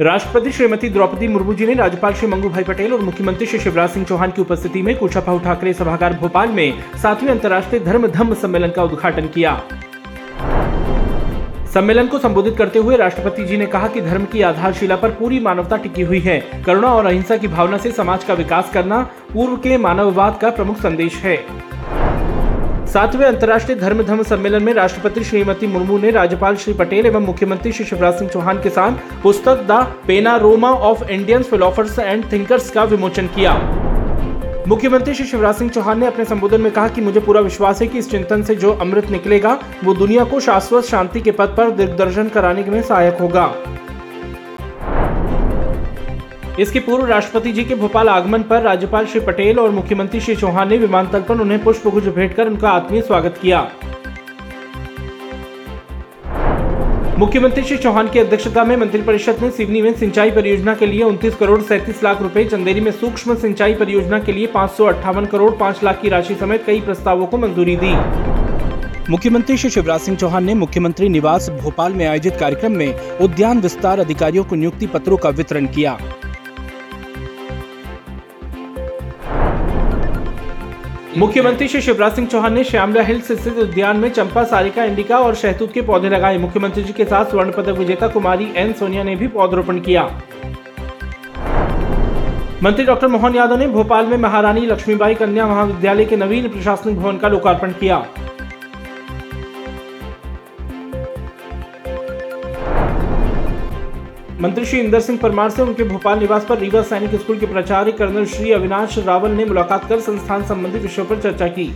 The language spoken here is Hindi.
राष्ट्रपति श्रीमती द्रौपदी मुर्मू जी ने राज्यपाल श्री मंगू भाई पटेल और मुख्यमंत्री श्री शिवराज सिंह चौहान की उपस्थिति में कुशाभाऊ ठाकरे सभागार भोपाल में सातवें अंतर्राष्ट्रीय धर्म धम्म सम्मेलन का उद्घाटन किया। सम्मेलन को संबोधित करते हुए राष्ट्रपति जी ने कहा कि धर्म की आधारशिला पर पूरी मानवता टिकी हुई है। करुणा और अहिंसा की भावना से समाज का विकास करना पूर्व के मानववाद का प्रमुख संदेश है। सातवें अंतर्राष्ट्रीय धर्म धर्म सम्मेलन में राष्ट्रपति श्रीमती मुर्मू ने राज्यपाल श्री पटेल एवं मुख्यमंत्री श्री शिवराज सिंह चौहान के साथ पुस्तक the panorama of Indian philosophers and thinkers का विमोचन किया। मुख्यमंत्री श्री शिवराज सिंह चौहान ने अपने संबोधन में कहा कि मुझे पूरा विश्वास है कि इस चिंतन से जो अमृत निकलेगा, वो दुनिया को शाश्वत शांति के पथ पर दिग्दर्शन कराने में सहायक होगा। इसके पूर्व राष्ट्रपति जी के भोपाल आगमन पर राज्यपाल श्री पटेल और मुख्यमंत्री श्री चौहान ने विमानतल पर उन्हें पुष्पगुच्छ भेंट कर उनका आत्मीय स्वागत किया। मुख्यमंत्री श्री चौहान की अध्यक्षता में मंत्रिपरिषद ने सिवनी में सिंचाई परियोजना के लिए 29 करोड़ सैंतीस लाख रुपए, चंदेरी में सूक्ष्म सिंचाई परियोजना के लिए पाँच सौ अट्ठावन करोड़ पाँच लाख की राशि समेत कई प्रस्तावों को मंजूरी दी। मुख्यमंत्री श्री शिवराज सिंह चौहान ने मुख्यमंत्री निवास भोपाल में आयोजित कार्यक्रम में उद्यान विस्तार अधिकारियों को नियुक्ति पत्रों का वितरण किया। मुख्यमंत्री श्री शिवराज सिंह चौहान ने श्यामला हिल्स स्थित उद्यान में चंपा, सारिका, इंडिका और शहतूत के पौधे लगाए। मुख्यमंत्री जी के साथ स्वर्ण पदक विजेता कुमारी एन सोनिया ने भी पौधरोपण किया। मंत्री डॉक्टर मोहन यादव ने भोपाल में महारानी लक्ष्मीबाई कन्या महाविद्यालय के नवीन प्रशासनिक भवन का लोकार्पण किया। मंत्री श्री इंदर सिंह परमार से उनके भोपाल निवास पर रीवा सैनिक स्कूल के प्राचार्य कर्नल श्री अविनाश रावल ने मुलाकात कर संस्थान संबंधी विषयों पर चर्चा की।